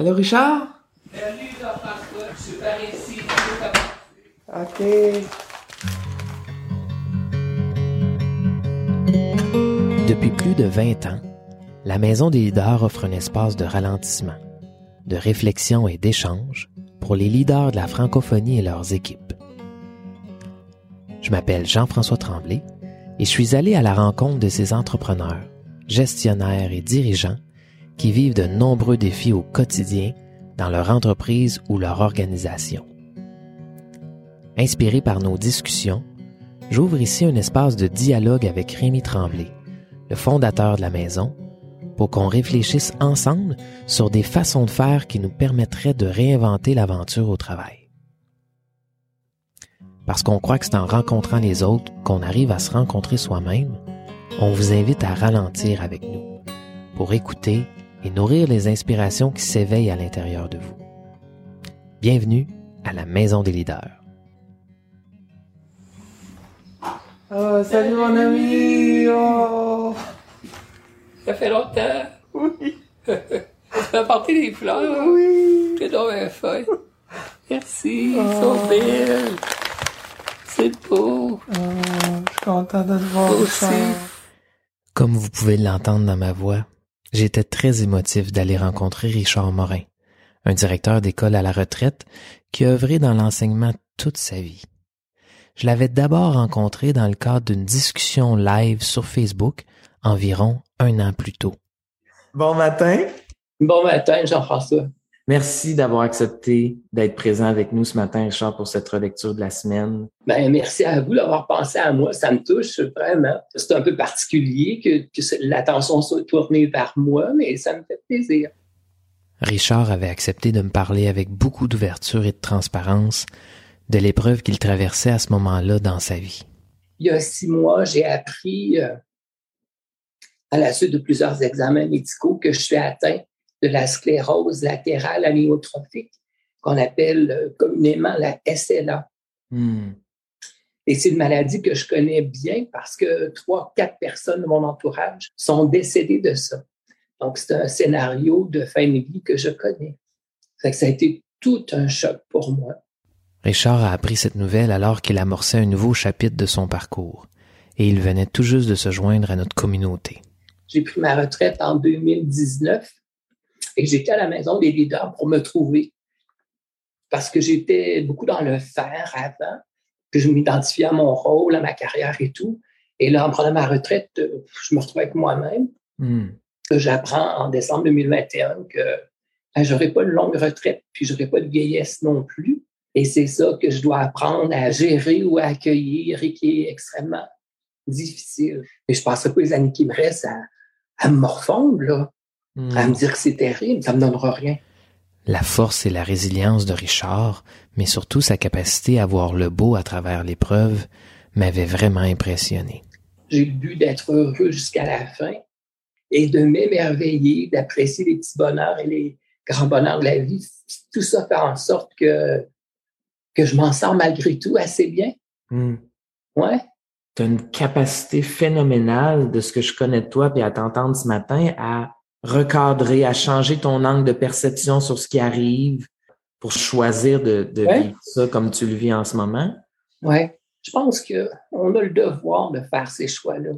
Allô, Richard? Salut, Jean-François. Je suis par ici. OK. Depuis plus de 20 ans, la Maison des leaders offre un espace de ralentissement, de réflexion et d'échange pour les leaders de la francophonie et leurs équipes. Je m'appelle Jean-François Tremblay et je suis allé à la rencontre de ces entrepreneurs, gestionnaires et dirigeants qui vivent de nombreux défis au quotidien dans leur entreprise ou leur organisation. Inspiré par nos discussions, j'ouvre ici un espace de dialogue avec Rémi Tremblay, le fondateur de la maison, pour qu'on réfléchisse ensemble sur des façons de faire qui nous permettraient de réinventer l'aventure au travail. Parce qu'on croit que c'est en rencontrant les autres qu'on arrive à se rencontrer soi-même, on vous invite à ralentir avec nous pour écouter et nourrir les inspirations qui s'éveillent à l'intérieur de vous. Bienvenue à la Maison des leaders. Oh, salut mon ami! Oh! Ça fait longtemps. Oui! Tu m'as apporté des fleurs. Oui! T'es donc feuille. Merci, Oh. ils sont belles. C'est beau. Oh, je suis content de te voir, aussi. Comme vous pouvez l'entendre dans ma voix, j'étais très émotif d'aller rencontrer Richard Morin, un directeur d'école à la retraite qui a œuvré dans l'enseignement toute sa vie. Je l'avais d'abord rencontré dans le cadre d'une discussion live sur Facebook environ un an plus tôt. Bon matin! Bon matin, Jean-François. Merci d'avoir accepté d'être présent avec nous ce matin, Richard, pour cette relecture de la semaine. Ben, merci à vous d'avoir pensé à moi. Ça me touche vraiment. C'est un peu particulier que, l'attention soit tournée vers moi, mais ça me fait plaisir. Richard avait accepté de me parler avec beaucoup d'ouverture et de transparence de l'épreuve qu'il traversait à ce moment-là dans sa vie. il y a six mois, j'ai appris, euh, à la suite de plusieurs examens médicaux, que je suis atteint de la sclérose latérale amyotrophique, qu'on appelle euh, communément la SLA. Hmm. Et c'est une maladie que je connais bien parce que trois, quatre personnes de mon entourage sont décédées de ça. Donc, c'est un scénario de fin de vie que je connais. Que ça a été tout un choc pour moi. Richard a appris cette nouvelle alors qu'il amorçait un nouveau chapitre de son parcours, et il venait tout juste de se joindre à notre communauté. J'ai pris ma retraite en 2019 et j'étais à la maison des leaders pour me trouver parce que j'étais beaucoup dans le faire avant, que je m'identifiais à mon rôle, à ma carrière et tout. Et là, en prenant ma retraite, euh, je me retrouvais avec moi-même. Hmm. J'apprends en décembre 2021 que ben, j'aurai pas de longue retraite, puis j'aurai pas de vieillesse non plus. Et c'est ça que je dois apprendre à gérer ou à accueillir et qui est extrêmement difficile. Et je ne passerai pas les années qui me restent à, à me morfondre, là, Hmm. à me dire que c'est terrible, ça me donnera rien. La force et la résilience de Richard, mais surtout sa capacité à voir le beau à travers l'épreuve, m'avaient vraiment impressionné. J'ai le but d'être heureux jusqu'à la fin et de m'émerveiller, d'apprécier les petits bonheurs et les grands bonheurs de la vie. Tout ça fait en sorte que, que je m'en sors malgré tout assez bien. Hmm. Ouais. Tu as une capacité phénoménale de ce que je connais de toi et à t'entendre ce matin à recadrer, à changer ton angle de perception sur ce qui arrive pour choisir de, de Ouais. vivre ça comme tu le vis en ce moment? Ouais. Je pense qu'on a le devoir de faire ces choix-là.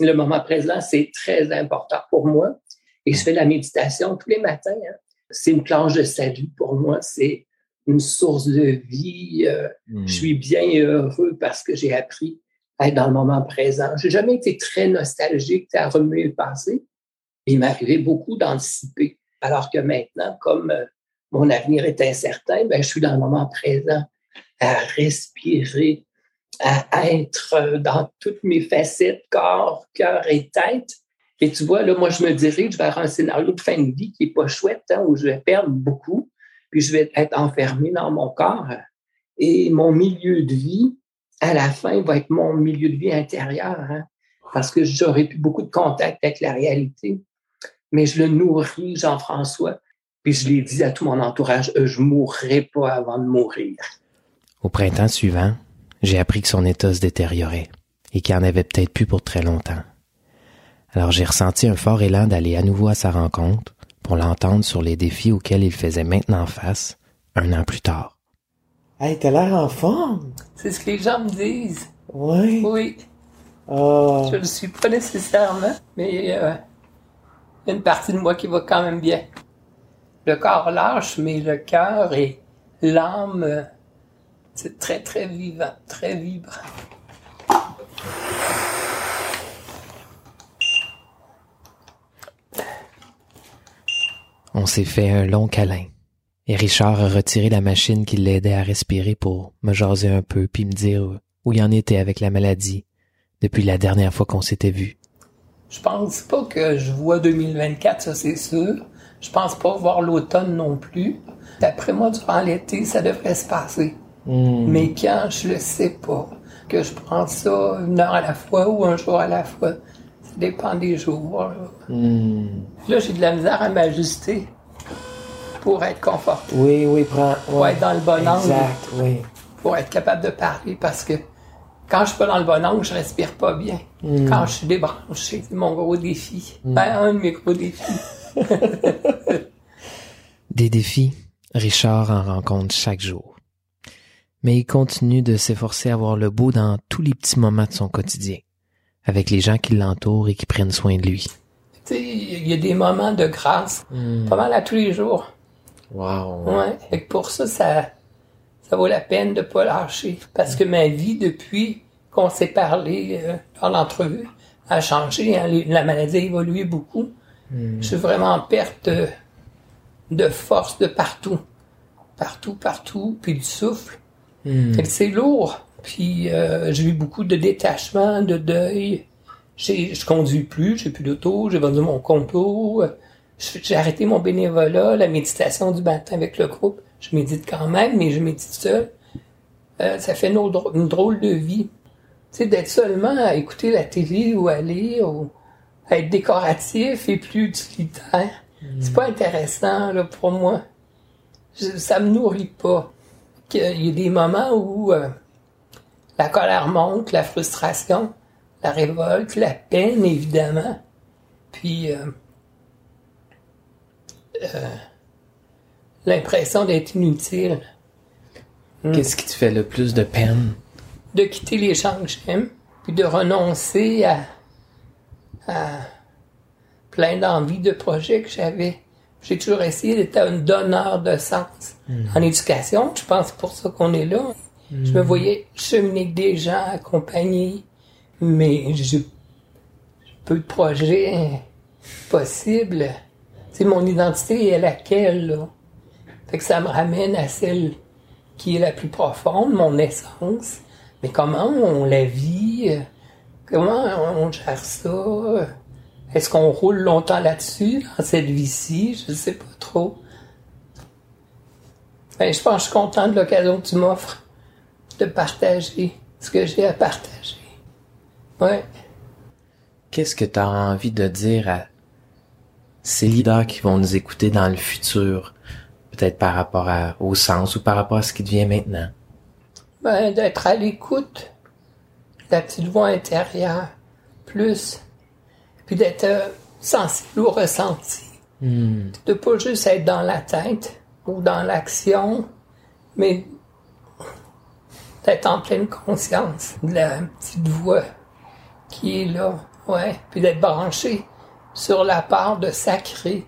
Le moment présent, c'est très important pour moi. Et je fais de la méditation tous les matins. hein. C'est une planche de salut pour moi. C'est une source de vie. euh, Hmm. Je suis bien heureux parce que j'ai appris à être dans le moment présent. J'ai jamais été très nostalgique à remuer le passé. Il m'arrivait beaucoup d'anticiper. Alors que maintenant, comme euh, mon avenir est incertain, ben, je suis dans le moment présent à respirer, à être euh, dans toutes mes facettes, corps, cœur et tête. Et tu vois, là, moi, je me dirige vers un scénario de fin de vie qui est pas chouette, hein, où je vais perdre beaucoup, puis je vais être enfermé dans mon corps. Et mon milieu de vie, à la fin, va être mon milieu de vie intérieur, hein, parce que j'aurai plus beaucoup de contact avec la réalité. Mais je le nourris, Jean-François, puis je l'ai dit à tout mon entourage, euh, je mourrai pas avant de mourir. Au printemps suivant, j'ai appris que son état se détériorait et qu'il en avait peut-être plus pour très longtemps. Alors j'ai ressenti un fort élan d'aller à nouveau à sa rencontre pour l'entendre sur les défis auxquels il faisait maintenant face un an plus tard. Hey, t'as l'air en forme. C'est ce que les gens me disent. Oui. Oui. Oh. Je ne le suis pas nécessairement, mais euh, une partie de moi qui va quand même bien. Le corps lâche, mais le cœur et l'âme, c'est très, très vivant, très vibrant. On s'est fait un long câlin. Et Richard a retiré la machine qui l'aidait à respirer pour me jaser un peu puis me dire où il en était avec la maladie depuis la dernière fois qu'on s'était vu. Je pense pas que je vois 2024, ça c'est sûr. Je pense pas voir l'automne non plus. D'après moi, durant l'été, ça devrait se passer. Hmm. Mais quand, je le sais pas. Que je prends ça une heure à la fois ou un jour à la fois. Ça dépend des jours. Là, Hmm. Là, j'ai de la misère à m'ajuster pour être confortable, Oui, oui, prends. pour être dans le bon angle, Exact, oui. pour être capable de parler parce que quand je suis pas dans le bon angle, je respire pas bien. Quand je suis débranché, c'est mon gros défi. Ben, un de mes gros défis. Des défis, Richard en rencontre chaque jour. Mais il continue de s'efforcer à voir le beau dans tous les petits moments de son quotidien, avec les gens qui l'entourent et qui prennent soin de lui. Tu sais, il y a des moments de grâce, Hmm. pas mal à tous les jours. Wow. Ouais. Que pour ça, ça, ça vaut la peine de pas lâcher. Parce que ma vie, depuis qu'on s'est parlé euh, dans l'entrevue, a changé. hein. La maladie a évolué beaucoup. Je suis vraiment en perte de, force de partout. Partout, partout. Puis du souffle. Hmm. C'est lourd. Puis euh, j'ai eu beaucoup de détachement, de deuil. Je conduis plus, j'ai plus d'auto, j'ai vendu mon J'ai j'ai arrêté mon bénévolat, la méditation du matin avec le groupe. Je médite quand même, mais je médite seul. Euh, ça fait une, autre- une drôle de vie. Tu sais, d'être seulement à écouter la télé ou à lire ou à être décoratif et plus utilitaire. C'est pas intéressant, là, pour moi. Je- ça me nourrit pas. Il y a des moments où euh, la colère monte, la frustration, la révolte, la peine, évidemment. Puis euh, euh, l'impression d'être inutile, Qu'est-ce qui te fait le plus de peine? de quitter les gens que j'aime, puis de renoncer à, à plein d'envies de projets que j'avais. J'ai toujours essayé d'être un donneur de sens en éducation. Je pense que c'est pour ça qu'on est là. Je me voyais cheminer avec des gens, accompagner, mais j'ai peu de projets possibles. C'est mon identité est laquelle, là? Fait que ça me ramène à celle qui est la plus profonde, mon essence. Mais comment on la vit? Comment on gère ça? Est-ce qu'on roule longtemps là-dessus, dans cette vie-ci? Je sais pas trop. Ben, je pense que je suis content de l'occasion que tu m'offres de partager ce que j'ai à partager. Ouais. Qu'est-ce que tu as envie de dire à ces leaders qui vont nous écouter dans le futur? Peut-être par rapport à- au sens ou par rapport à ce qui devient maintenant? Ben, d'être à l'écoute, la petite voix intérieure, plus, puis d'être euh, sensible au ressenti. Hmm. De pas juste être dans la tête ou dans l'action, mais d'être en pleine conscience de la petite voix qui est là, ouais, puis d'être branché sur la part de sacré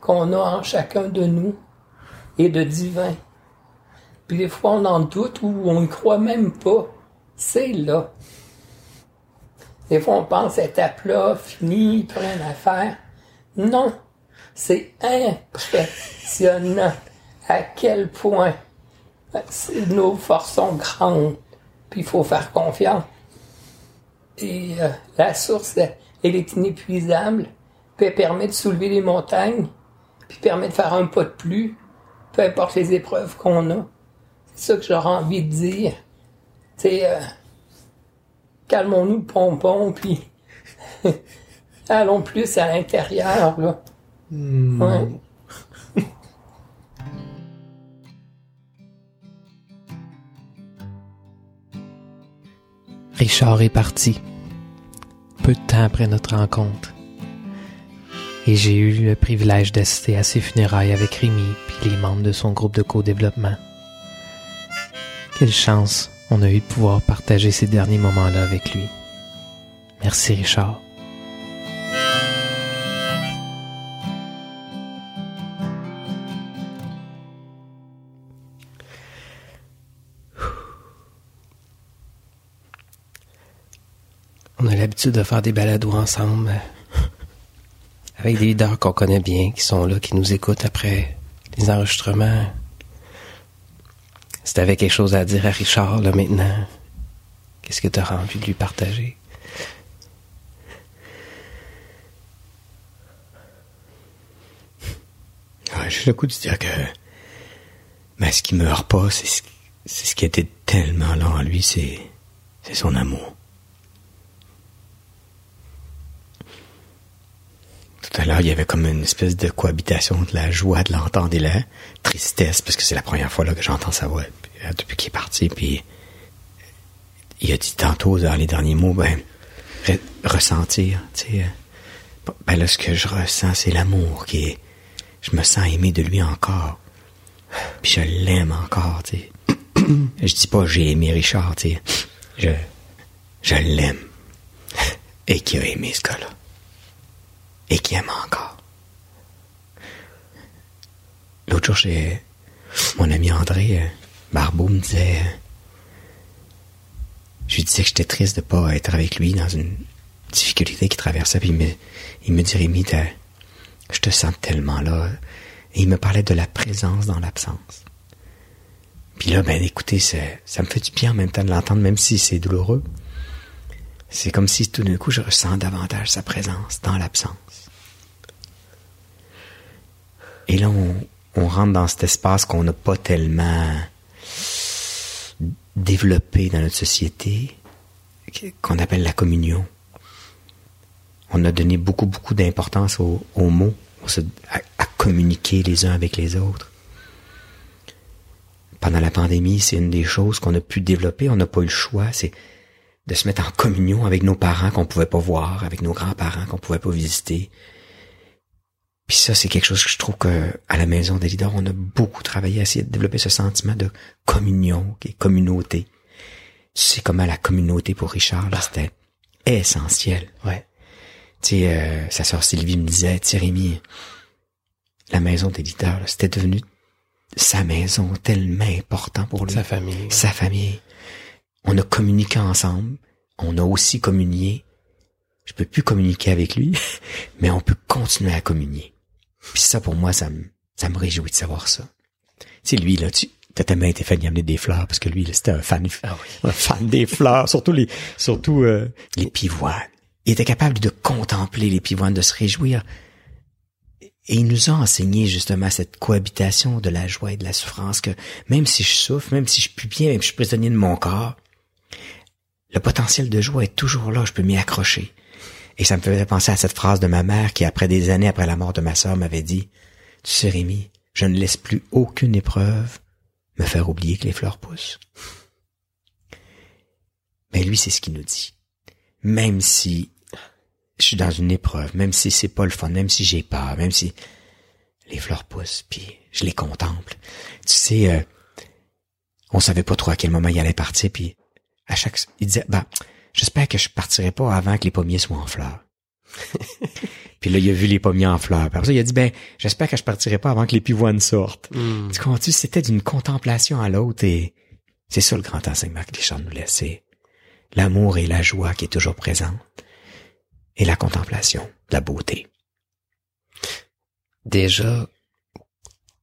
qu'on a en chacun de nous et de divin. Puis des fois, on en doute ou on y croit même pas. C'est là. Des fois, on pense être à plat, fini, à faire. Non. C'est impressionnant à quel point nos forces sont grandes. Puis il faut faire confiance. Et euh, la source, elle est inépuisable. Puis elle permet de soulever les montagnes. Puis permet de faire un pas de plus. Peu importe les épreuves qu'on a. C'est ça que j'aurais envie de dire. Tu sais, euh, calmons-nous le pompon, puis allons plus à l'intérieur, là. Ouais. Richard est parti, peu de temps après notre rencontre. Et j'ai eu le privilège d'assister à ses funérailles avec Rémi puis les membres de son groupe de co-développement. Quelle chance on a eu de pouvoir partager ces derniers moments-là avec lui. Merci Richard. On a l'habitude de faire des balados ensemble avec des leaders qu'on connaît bien, qui sont là, qui nous écoutent après les enregistrements. Si t'avais quelque chose à dire à Richard, là, maintenant, qu'est-ce que t'auras envie de lui partager? J'ai le coup de dire que, mais ce qui meurt pas, c'est ce, ce qui était tellement là en lui, c'est, c'est son amour. Tout à l'heure, il y avait comme une espèce de cohabitation de la joie de l'entendre et la tristesse, parce que c'est la première fois là, que j'entends sa voix depuis qu'il est parti. Puis il a dit tantôt dans les derniers mots, ben ressentir, tu sais. Euh, ben là, ce que je ressens, c'est l'amour qui. Je me sens aimé de lui encore. Puis je l'aime encore, tu sais. je dis pas j'ai aimé Richard, tu sais. Je, je l'aime. Et qui a aimé ce gars-là et qui aime encore. L'autre jour, j'ai mon ami André euh, Barbeau me disait, euh, je lui disais que j'étais triste de pas être avec lui dans une difficulté qu'il traversait, puis il me, il me dit Rémi, je te sens tellement là. Et il me parlait de la présence dans l'absence. Puis là, ben écoutez, ça, ça me fait du bien en même temps de l'entendre, même si c'est douloureux. C'est comme si tout d'un coup je ressens davantage sa présence dans l'absence. Et là, on, rentre dans cet espace qu'on n'a pas tellement développé dans notre société, qu'on appelle la communion. On a donné beaucoup, beaucoup d'importance aux, mots, à, à, communiquer les uns avec les autres. Pendant la pandémie, c'est une des choses qu'on a pu développer. On n'a pas eu le choix. C'est de se mettre en communion avec nos parents qu'on pouvait pas voir, avec nos grands-parents qu'on pouvait pas visiter. Puis ça, c'est quelque chose que je trouve que à la maison des leaders, on a beaucoup travaillé à essayer de développer ce sentiment de communion, qui est communauté. Tu sais comment la communauté pour Richard, là, c'était essentiel. Ouais. Tu sais, euh, sa sœur Sylvie me disait, Rémi, la maison des leaders, c'était devenu sa maison tellement important pour lui. Sa famille. Sa famille. On a communiqué ensemble. On a aussi communié. Je peux plus communiquer avec lui, mais on peut continuer à communier. Puis ça, pour moi, ça me, ça me réjouit de savoir ça. Tu sais, lui, là, tu, t'as tellement été fan d'y amener des fleurs, parce que lui, c'était un fan, ah un fan des fleurs, surtout les, surtout, euh, les pivoines. Il était capable de contempler les pivoines, de se réjouir. Et il nous a enseigné justement cette cohabitation de la joie et de la souffrance que même si je souffre, même si je suis bien, même si je suis prisonnier de mon corps, le potentiel de joie est toujours là, je peux m'y accrocher. Et ça me faisait penser à cette phrase de ma mère qui, après des années après la mort de ma sœur, m'avait dit, tu sais Rémi, je ne laisse plus aucune épreuve me faire oublier que les fleurs poussent. Mais lui, c'est ce qu'il nous dit. Même si je suis dans une épreuve, même si c'est pas le fun, même si j'ai peur, même si les fleurs poussent, puis je les contemple. Tu sais, euh, on savait pas trop à quel moment il allait partir, puis à chaque, il disait, bah, j'espère que je partirai pas avant que les pommiers soient en fleurs. puis là, il a vu les pommiers en fleurs. Puis après ça, il a dit, ben, j'espère que je partirai pas avant que les pivoines sortent. Mm. Tu comprends-tu? C'était d'une contemplation à l'autre et c'est ça le grand enseignement que les chants nous laissent. l'amour et la joie qui est toujours présente et la contemplation, la beauté. Déjà,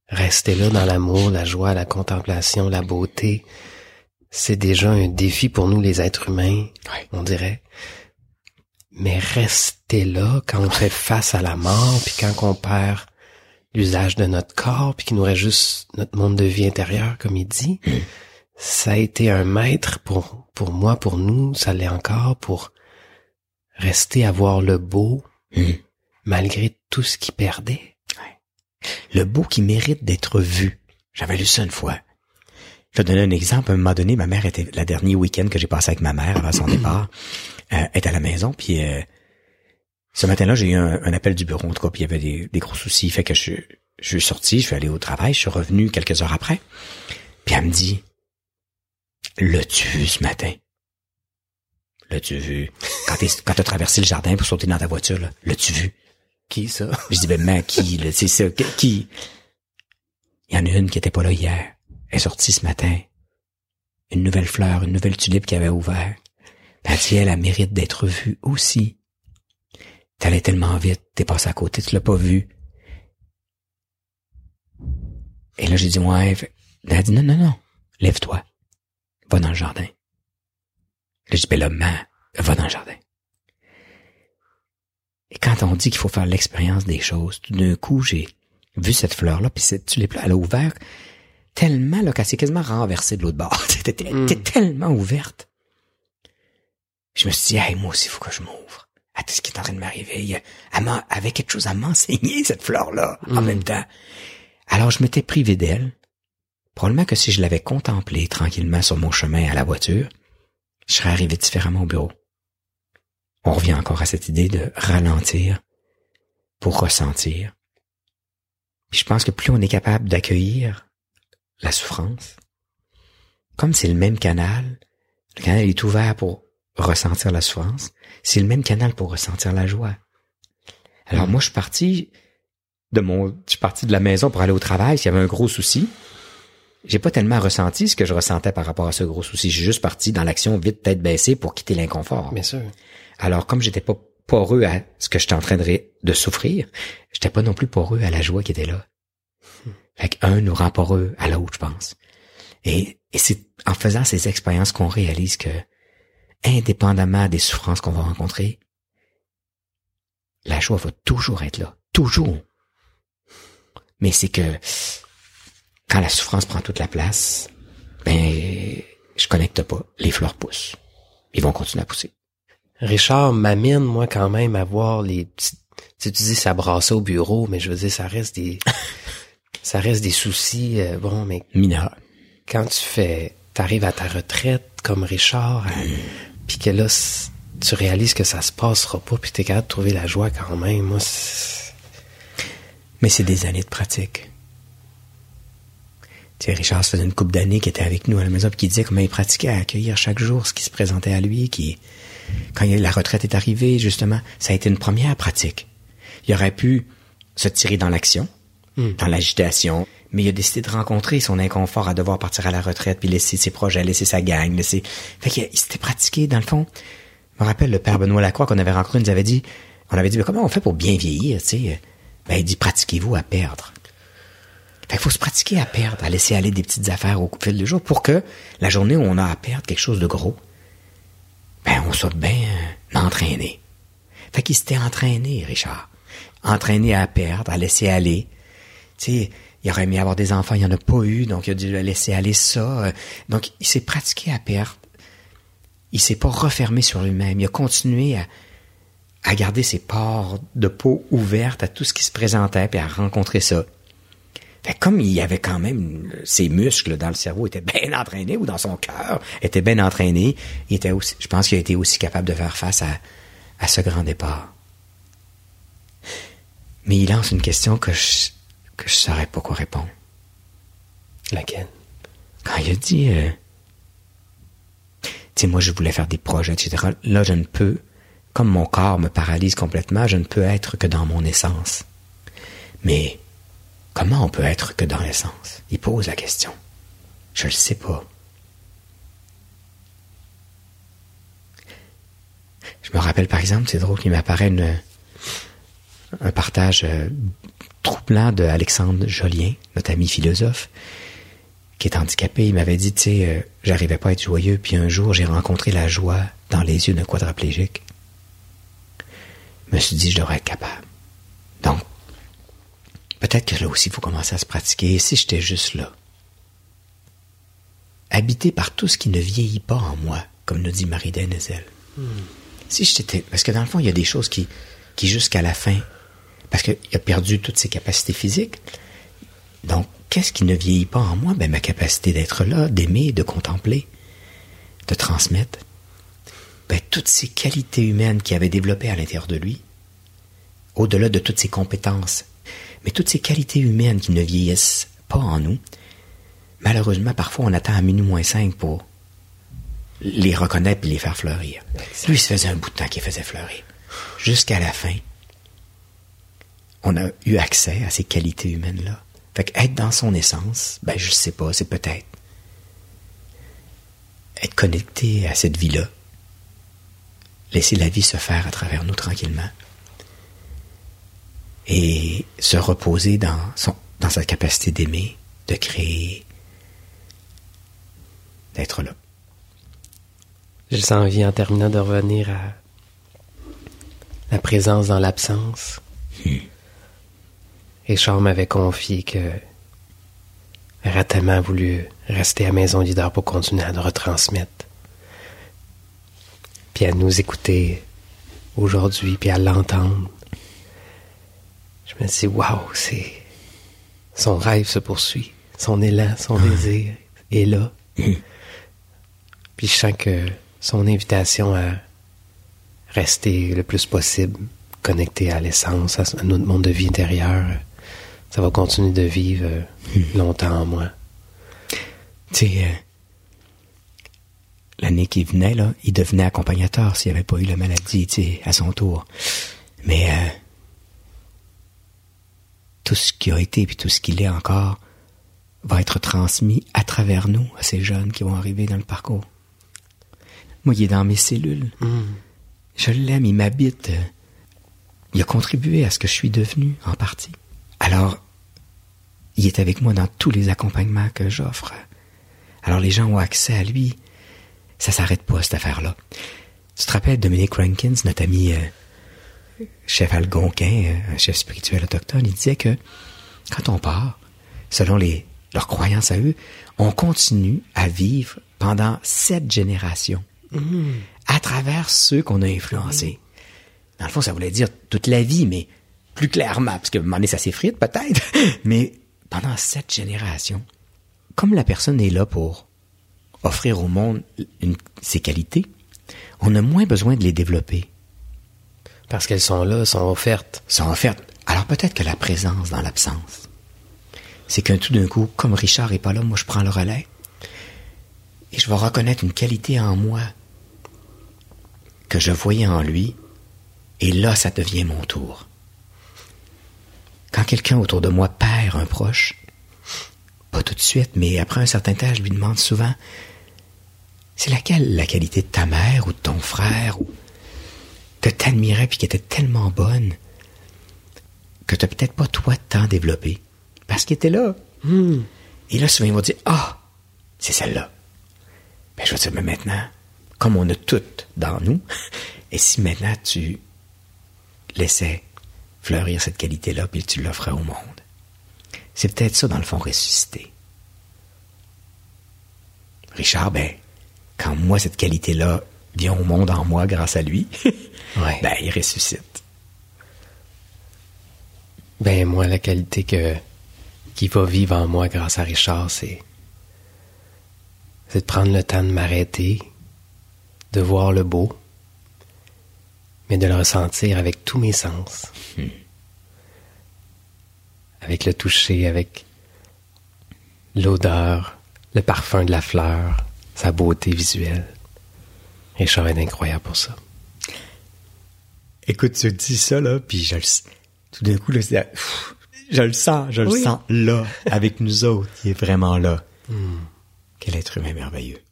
rester là dans l'amour, la joie, la contemplation, la beauté, c'est déjà un défi pour nous les êtres humains, on dirait. Mais rester là quand on fait face à la mort, puis quand on perd l'usage de notre corps, puis qu'il nous reste juste notre monde de vie intérieur, comme il dit, ça a été un maître pour, pour moi, pour nous, ça l'est encore pour rester à voir le beau, malgré tout ce qui perdait. Le beau qui mérite d'être vu. J'avais lu ça une fois. Je vais donner un exemple. À un moment donné, ma mère était, la dernier week-end que j'ai passé avec ma mère avant son départ, euh, est à la maison, puis euh, Ce matin-là, j'ai eu un, appel du bureau, en tout cas, puis il y avait des, des gros soucis. Fait que je, je suis sorti, je suis allé au travail, je suis revenu quelques heures après. Puis elle me dit, l'as-tu vu ce matin? L'as-tu vu? Quand t'es, quand traversé le jardin pour sauter dans ta voiture, l'as-tu vu? Qui, ça? Je dis, ben, mais qui, là, c'est ça, qui? Il y en a une qui était pas là hier. Elle est sortie ce matin. Une nouvelle fleur, une nouvelle tulipe qui avait ouvert. Ben, elle, elle, mérite d'être vue aussi. T'allais tellement vite, t'es passé à côté, tu l'as pas vue. Et là, j'ai dit, ouais, elle a dit, non, non, non, lève-toi, va dans le jardin. J'ai dit, ben là, va dans le jardin. Et quand on dit qu'il faut faire l'expérience des choses, tout d'un coup, j'ai vu cette fleur-là, puis cette tulipe-là, elle a ouvert tellement, là, qu'elle s'est quasiment renversée de l'autre bord. Elle était mm. tellement ouverte. Je me suis dit, hey, moi aussi, il faut que je m'ouvre à tout ce qui est en train de m'arriver. Elle avait quelque chose à m'enseigner, cette fleur-là, en mm. même temps. Alors, je m'étais privé d'elle. Probablement que si je l'avais contemplée tranquillement sur mon chemin à la voiture, je serais arrivé différemment au bureau. On revient encore à cette idée de ralentir pour ressentir. Puis je pense que plus on est capable d'accueillir la souffrance, comme c'est le même canal, le canal est ouvert pour ressentir la souffrance, c'est le même canal pour ressentir la joie. Alors moi, je suis parti de mon, je suis parti de la maison pour aller au travail, s'il y avait un gros souci. J'ai pas tellement ressenti ce que je ressentais par rapport à ce gros souci. J'ai juste parti dans l'action vite tête baissée pour quitter l'inconfort. Bien sûr. Alors, comme j'étais pas poreux à ce que j'étais en train de, de souffrir, j'étais pas non plus poreux à la joie qui était là. Fait qu'un nous rend poreux à l'autre, je pense. Et, et c'est en faisant ces expériences qu'on réalise que, indépendamment des souffrances qu'on va rencontrer, la joie va toujours être là. Toujours. Mais c'est que quand la souffrance prend toute la place, ben je connecte pas. Les fleurs poussent. Ils vont continuer à pousser. Richard m'amène, moi, quand même, à voir les petits... Tu, dis ça brassait au bureau, mais je veux dire, ça reste des... ça reste des soucis, euh, bon, mais... Mineurs. Quand tu fais... T'arrives à ta retraite, comme Richard, puis que là, tu réalises que ça se passera pas, puis t'es capable de trouver la joie quand même, moi, Mais c'est des années de pratique. Tu sais, Richard, ça faisait une couple d'années qu'il était avec nous à la maison, puis qui disait comment il pratiquait à accueillir chaque jour ce qui se présentait à lui, qui quand la retraite est arrivée, justement, ça a été une première pratique. Il aurait pu se tirer dans l'action, hmm. dans l'agitation, mais il a décidé de rencontrer son inconfort à devoir partir à la retraite, puis laisser ses projets, laisser sa gang, laisser... Fait qu'il s'était pratiqué, dans le fond. Je me rappelle, le père Benoît Lacroix qu'on avait rencontré nous avait dit, on avait dit, mais comment on fait pour bien vieillir, tu sais? Ben, il dit, pratiquez-vous à perdre. Fait qu'il faut se pratiquer à perdre, à laisser aller des petites affaires au fil du jour pour que la journée où on a à perdre quelque chose de gros, ben on soit bien entraîné. Fait qu'il s'était entraîné, Richard. Entraîné à perdre, à laisser aller. Sais, il aurait aimé avoir des enfants, il n'y en a pas eu, donc il a dû laisser aller ça. Donc, il s'est pratiqué à perdre. Il s'est pas refermé sur lui-même. Il a continué à, garder ses pores de peau ouvertes à tout ce qui se présentait, puis à rencontrer ça. Fait comme il avait quand même ses muscles dans le cerveau étaient bien entraînés ou dans son cœur était bien entraîné, il était je pense qu'il a été aussi capable de faire face à, à ce grand départ. Mais il lance une question que je que je saurais pas quoi répondre. Laquelle? Quand il a dit, euh, tu sais, moi je voulais faire des projets, etc. Là, je ne peux, comme mon corps me paralyse complètement, je ne peux être que dans mon essence. Mais Comment on peut être que dans l'essence? Il pose la question. Je ne le sais pas. Je me rappelle par exemple, c'est drôle qu'il m'apparaît un partage euh, troublant de Alexandre Jolien, notre ami philosophe, qui est handicapé. Il m'avait dit, tu sais, euh, j'arrivais pas à être joyeux, puis un jour j'ai rencontré la joie dans les yeux d'un quadraplégique. Je me suis dit, je devrais être capable. Donc, Peut-être que là aussi, il faut commencer à se pratiquer. si j'étais juste là, habité par tout ce qui ne vieillit pas en moi, comme nous dit Marie Denzel. Hmm. Si j'étais, parce que dans le fond, il y a des choses qui, qui jusqu'à la fin, parce qu'il a perdu toutes ses capacités physiques. Donc, qu'est-ce qui ne vieillit pas en moi? Ben, ma capacité d'être là, d'aimer, de contempler, de transmettre. Ben, toutes ces qualités humaines qu'il avait développées à l'intérieur de lui, au-delà de toutes ses compétences, mais toutes ces qualités humaines qui ne vieillissent pas en nous, malheureusement, parfois, on attend à minuit moins cinq pour les reconnaître et les faire fleurir. Lui, il se faisait un bout de temps qu'il faisait fleurir. Jusqu'à la fin, on a eu accès à ces qualités humaines-là. Fait qu'être dans son essence, ben, je sais pas, c'est peut-être être connecté à cette vie-là. Laisser la vie se faire à travers nous tranquillement. Et se reposer dans, son, dans sa capacité d'aimer, de créer, d'être là. J'ai envie, en terminant, de revenir à la présence dans l'absence. Hmm. Et Charles m'avait confié que aurait tellement voulu rester à Maison Leader pour continuer à nous retransmettre. Puis à nous écouter aujourd'hui, puis à l'entendre. Je me dis, waouh, c'est. Son rêve se poursuit. Son élan, son désir est là. puis je sens que son invitation à rester le plus possible connecté à l'essence, à notre monde de vie intérieur, ça va continuer de vivre euh, hmm. longtemps en moi. Tu sais, euh, l'année qui venait, là, il devenait accompagnateur s'il avait pas eu la maladie, tu sais, à son tour. Mais euh, tout ce qui a été puis tout ce qu'il est encore va être transmis à travers nous, à ces jeunes qui vont arriver dans le parcours. Moi, il est dans mes cellules. Hmm. Je l'aime, il m'habite. Il a contribué à ce que je suis devenu, en partie. Alors, il est avec moi dans tous les accompagnements que j'offre. Alors les gens ont accès à lui. Ça s'arrête pas, cette affaire-là. Tu te rappelles Dominique Rankins, notre ami euh, chef algonquin, un euh, chef spirituel autochtone, il disait que quand on part, selon les, leurs croyances à eux, on continue à vivre pendant sept générations mmh. à travers ceux qu'on a influencés. Dans le fond, ça voulait dire toute la vie, mais plus clairement, parce que un moment donné, ça s'effrite peut-être, mais pendant sept générations, comme la personne est là pour offrir au monde ses qualités, on a moins besoin de les développer. Parce qu'elles sont là, sont offertes. Sont offertes. Alors peut-être que la présence dans l'absence, c'est qu'un tout d'un coup, comme Richard est pas là, moi je prends le relais. Et je vais reconnaître une qualité en moi que je voyais en lui, et là ça devient mon tour. Quand quelqu'un autour de moi perd un proche, pas tout de suite, mais après un certain temps, je lui demande souvent c'est laquelle la qualité de ta mère ou de ton frère ou que t'admirais puis qui était tellement bonne que t'as peut-être pas toi tant développé? Parce qu'il était là. Hmm. Et là, souvent, ils vont dire Ah, c'est celle-là. Ben, je vais dire, mais maintenant, comme on a toutes dans nous, et si maintenant tu laissais fleurir cette qualité-là, puis tu l'offrais au monde. C'est peut-être ça, dans le fond, ressusciter. Richard, ben, quand moi, cette qualité-là vient au monde en moi grâce à lui, ben, il ressuscite. Ben, moi, la qualité que, qui va vivre en moi grâce à Richard, c'est, c'est de prendre le temps de m'arrêter, de voir le beau, mais de le ressentir avec tous mes sens. Hmm. Avec le toucher, avec l'odeur, le parfum de la fleur, sa beauté visuelle. Richard est incroyable pour ça. Écoute, tu dis ça, là, puis je le, tout d'un coup, là, je le sens, je le sens là, avec nous autres. Il est vraiment là. Hmm. Quel être humain merveilleux.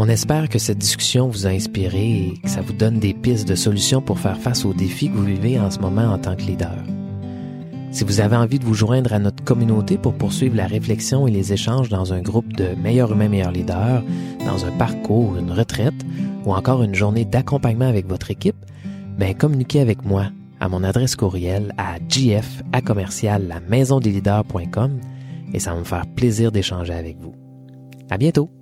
On espère que cette discussion vous a inspiré et que ça vous donne des pistes de solutions pour faire face aux défis que vous vivez en ce moment en tant que leader. Si vous avez envie de vous joindre à notre communauté pour poursuivre la réflexion et les échanges dans un groupe de meilleurs humains, meilleurs leaders, dans un parcours, une retraite ou encore une journée d'accompagnement avec votre équipe, ben communiquez avec moi à mon adresse courriel à gf et ça va me faire plaisir d'échanger avec vous. À bientôt!